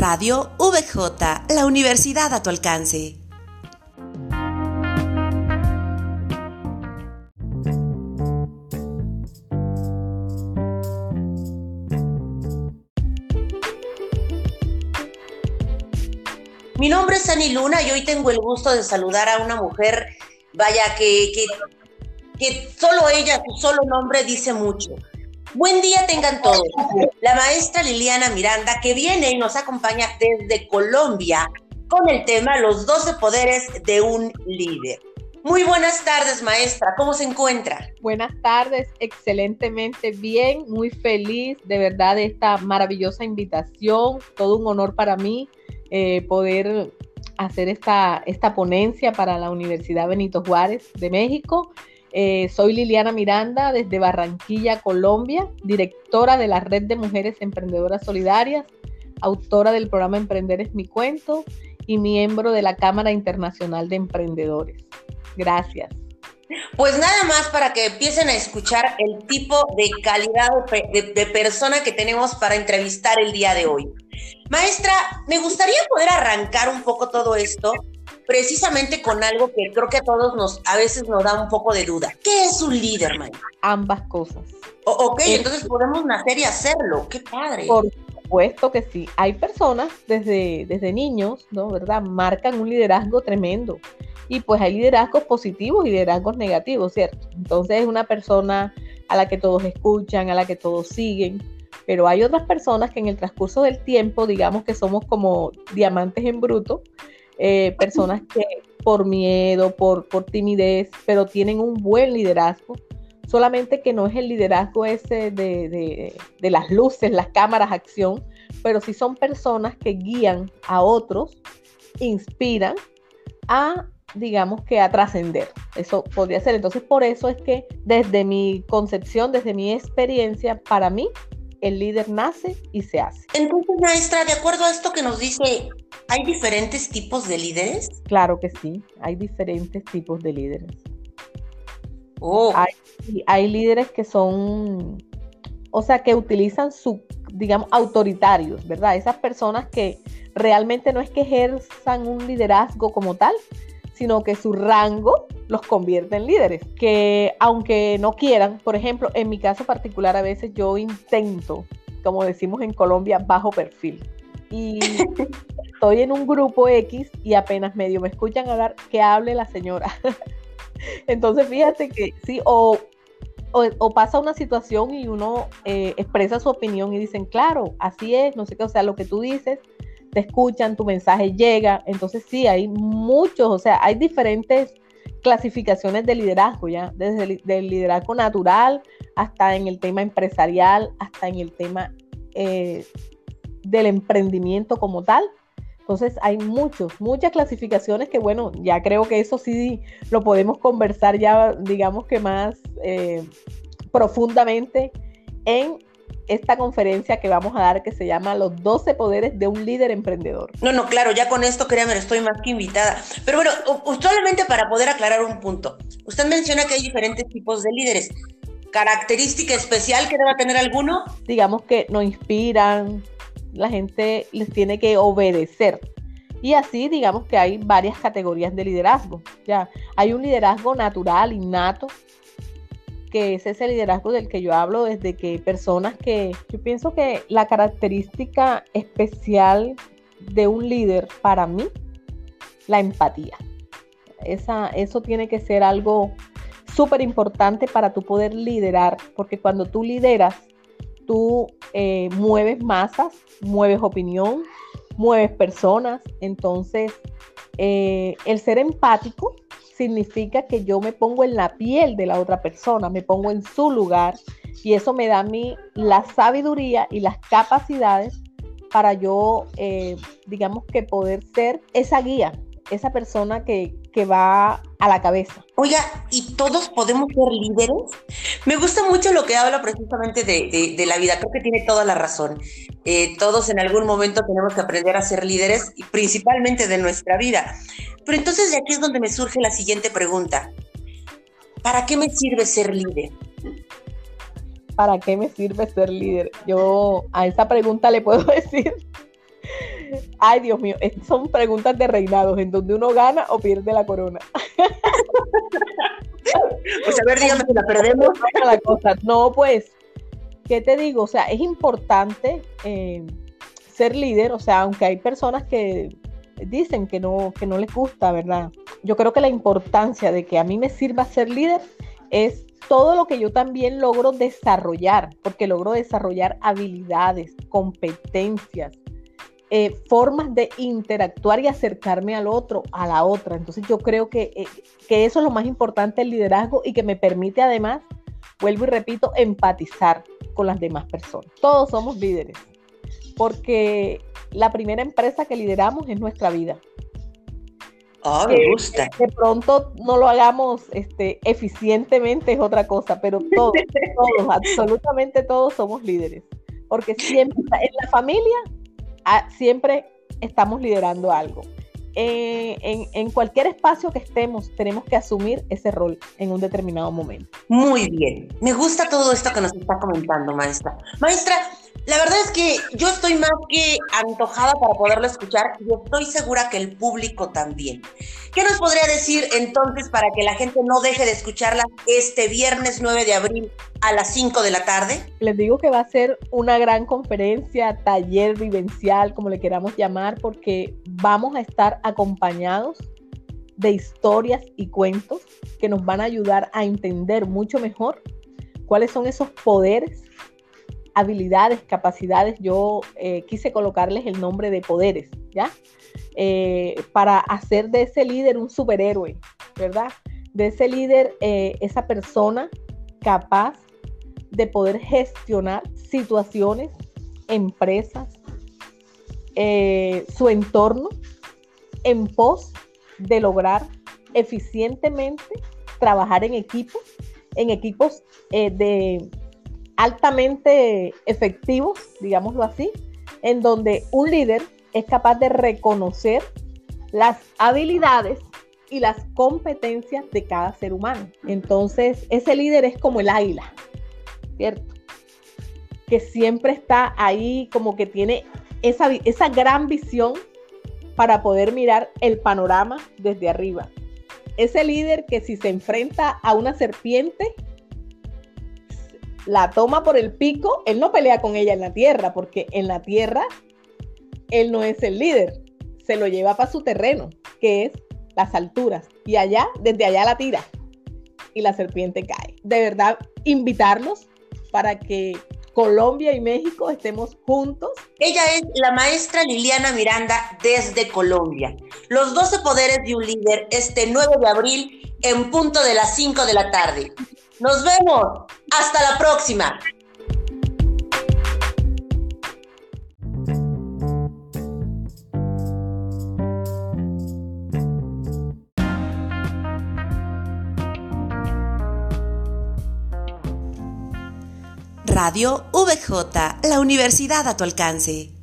Radio VJ, la universidad a tu alcance. Mi nombre es Ani Luna y hoy tengo el gusto de saludar a una mujer, vaya, que, que, que solo ella, su solo nombre dice mucho. Buen día tengan todos. La maestra Liliana Miranda, que viene y nos acompaña desde Colombia con el tema Los 12 poderes de un líder. Muy buenas tardes, maestra. ¿Cómo se encuentra? Buenas tardes, excelentemente bien, muy feliz de verdad esta maravillosa invitación. Todo un honor para mí eh, poder hacer esta, esta ponencia para la Universidad Benito Juárez de México eh, soy Liliana Miranda desde Barranquilla, Colombia, directora de la Red de Mujeres Emprendedoras Solidarias, autora del programa Emprender es mi cuento y miembro de la Cámara Internacional de Emprendedores. Gracias. Pues nada más para que empiecen a escuchar el tipo de calidad de, persona que tenemos para entrevistar el día de hoy. Maestra, me gustaría poder arrancar un poco todo esto precisamente con algo que creo que a todos nos, a veces nos da un poco de duda. ¿Qué es un líder, Maya? Ambas cosas. ok, entonces podemos nacer y hacerlo. Qué padre. Por supuesto que sí. Hay personas desde, desde niños, ¿no? ¿Verdad? Marcan un liderazgo tremendo. Y pues hay liderazgos positivos y liderazgos negativos, ¿cierto? Entonces es una persona a la que todos escuchan, a la que todos siguen. Pero hay otras personas que en el transcurso del tiempo, digamos que somos como diamantes en bruto, eh, personas que por miedo, por, por timidez, pero tienen un buen liderazgo, solamente que no es el liderazgo ese de, de, las luces, las cámaras, acción, pero sí son personas que guían a otros, inspiran a, digamos que a trascender. Eso podría ser. Entonces, por eso es que desde mi concepción, desde mi experiencia, para mí, el líder nace y se hace. Entonces, maestra, de acuerdo a esto que nos dice, ¿hay diferentes tipos de líderes? Claro que sí, hay diferentes tipos de líderes. Oh. Hay, hay líderes que son, o sea, que utilizan su, digamos, autoritarios, ¿verdad? Esas personas que realmente no es que ejerzan un liderazgo como tal, sino que su rango los convierte en líderes, que aunque no quieran, por ejemplo, en mi caso particular a veces yo intento, como decimos en Colombia, bajo perfil. Y estoy en un grupo X y apenas medio me escuchan hablar, que hable la señora. Entonces fíjate que sí, o, o, pasa una situación y uno eh, expresa su opinión y dicen, claro, así es, no sé qué, o sea, lo que tú dices te escuchan, tu mensaje llega. Entonces sí, hay muchos, o sea, hay diferentes clasificaciones de liderazgo, ¿ya? Desde el liderazgo natural hasta en el tema empresarial, hasta en el tema eh, del emprendimiento como tal. Entonces hay muchos, muchas clasificaciones que bueno, ya creo que eso sí lo podemos conversar ya, digamos que más eh, profundamente en esta conferencia que vamos a dar que se llama Los 12 poderes de un líder emprendedor. No, no, claro, ya con esto créanme, estoy más que invitada. Pero bueno, solamente para poder aclarar un punto. Usted menciona que hay diferentes tipos de líderes. ¿Característica especial que deba tener alguno? Digamos que nos inspiran, la gente les tiene que obedecer. Y así, digamos que hay varias categorías de liderazgo. Ya, hay un liderazgo natural, innato, que es ese liderazgo del que yo hablo, desde que personas que, yo pienso que la característica especial de un líder para mí, la empatía. Esa, eso tiene que ser algo súper importante para tú poder liderar, porque cuando tú lideras, tú eh, mueves masas, mueves opinión, mueves personas, entonces eh, el ser empático significa que yo me pongo en la piel de la otra persona, me pongo en su lugar y eso me da a mí la sabiduría y las capacidades para yo, eh, digamos que poder ser esa guía, esa persona que, que va a la cabeza. Oiga, ¿y todos podemos ser líderes? Me gusta mucho lo que habla precisamente de, de, la vida, creo que tiene toda la razón. Eh, todos en algún momento tenemos que aprender a ser líderes, y principalmente de nuestra vida. Pero entonces de aquí es donde me surge la siguiente pregunta. ¿Para qué me sirve ser líder? ¿Para qué me sirve ser líder? Yo a esa pregunta le puedo decir Ay, Dios mío, son preguntas de reinados, en donde uno gana o pierde la corona. Pues a ver, dígame si la perdemos. No, pues, ¿qué te digo? O sea, es importante eh, ser líder, o sea, aunque hay personas que dicen que no, que no les gusta, ¿verdad? Yo creo que la importancia de que a mí me sirva ser líder es todo lo que yo también logro desarrollar, porque logro desarrollar habilidades, competencias, eh, formas de interactuar y acercarme al otro, a la otra. Entonces yo creo que, eh, que eso es lo más importante del liderazgo y que me permite además, vuelvo y repito, empatizar con las demás personas. Todos somos líderes, porque la primera empresa que lideramos es nuestra vida. Oh, me gusta. De pronto no lo hagamos este, eficientemente es otra cosa, pero todos, todos, absolutamente todos somos líderes. Porque siempre en la familia ah, siempre estamos liderando algo. Eh, en, en, cualquier espacio que estemos, tenemos que asumir ese rol en un determinado momento. Muy bien. Me gusta todo esto que nos está comentando, maestra. Maestra, la verdad es que yo estoy más que antojada para poderlo escuchar y estoy segura que el público también. ¿Qué nos podría decir entonces para que la gente no deje de escucharla este viernes 9 de abril a las 5 de la tarde? Les digo que va a ser una gran conferencia, taller vivencial, como le queramos llamar, porque vamos a estar acompañados de historias y cuentos que nos van a ayudar a entender mucho mejor cuáles son esos poderes habilidades, capacidades, yo eh, quise colocarles el nombre de poderes, ¿ya? Eh, para hacer de ese líder un superhéroe, ¿verdad? De ese líder, eh, esa persona capaz de poder gestionar situaciones, empresas, su entorno en pos de lograr eficientemente trabajar en equipos, en equipos de altamente efectivos, digámoslo así, en donde un líder es capaz de reconocer las habilidades y las competencias de cada ser humano. Entonces, ese líder es como el águila, ¿cierto? Que siempre está ahí, como que tiene esa, esa gran visión para poder mirar el panorama desde arriba. Ese líder que si se enfrenta a una serpiente, la toma por el pico, él no pelea con ella en la tierra, porque en la tierra él no es el líder, se lo lleva para su terreno, que es las alturas, y allá, desde allá la tira, y la serpiente cae. De verdad, invitarlos para que Colombia y México estemos juntos. Ella es la maestra Liliana Miranda desde Colombia. Los 12 poderes de un líder este 9 de abril en punto de las 5 de la tarde. Nos vemos. Hasta la próxima. Radio VJ, la universidad a tu alcance.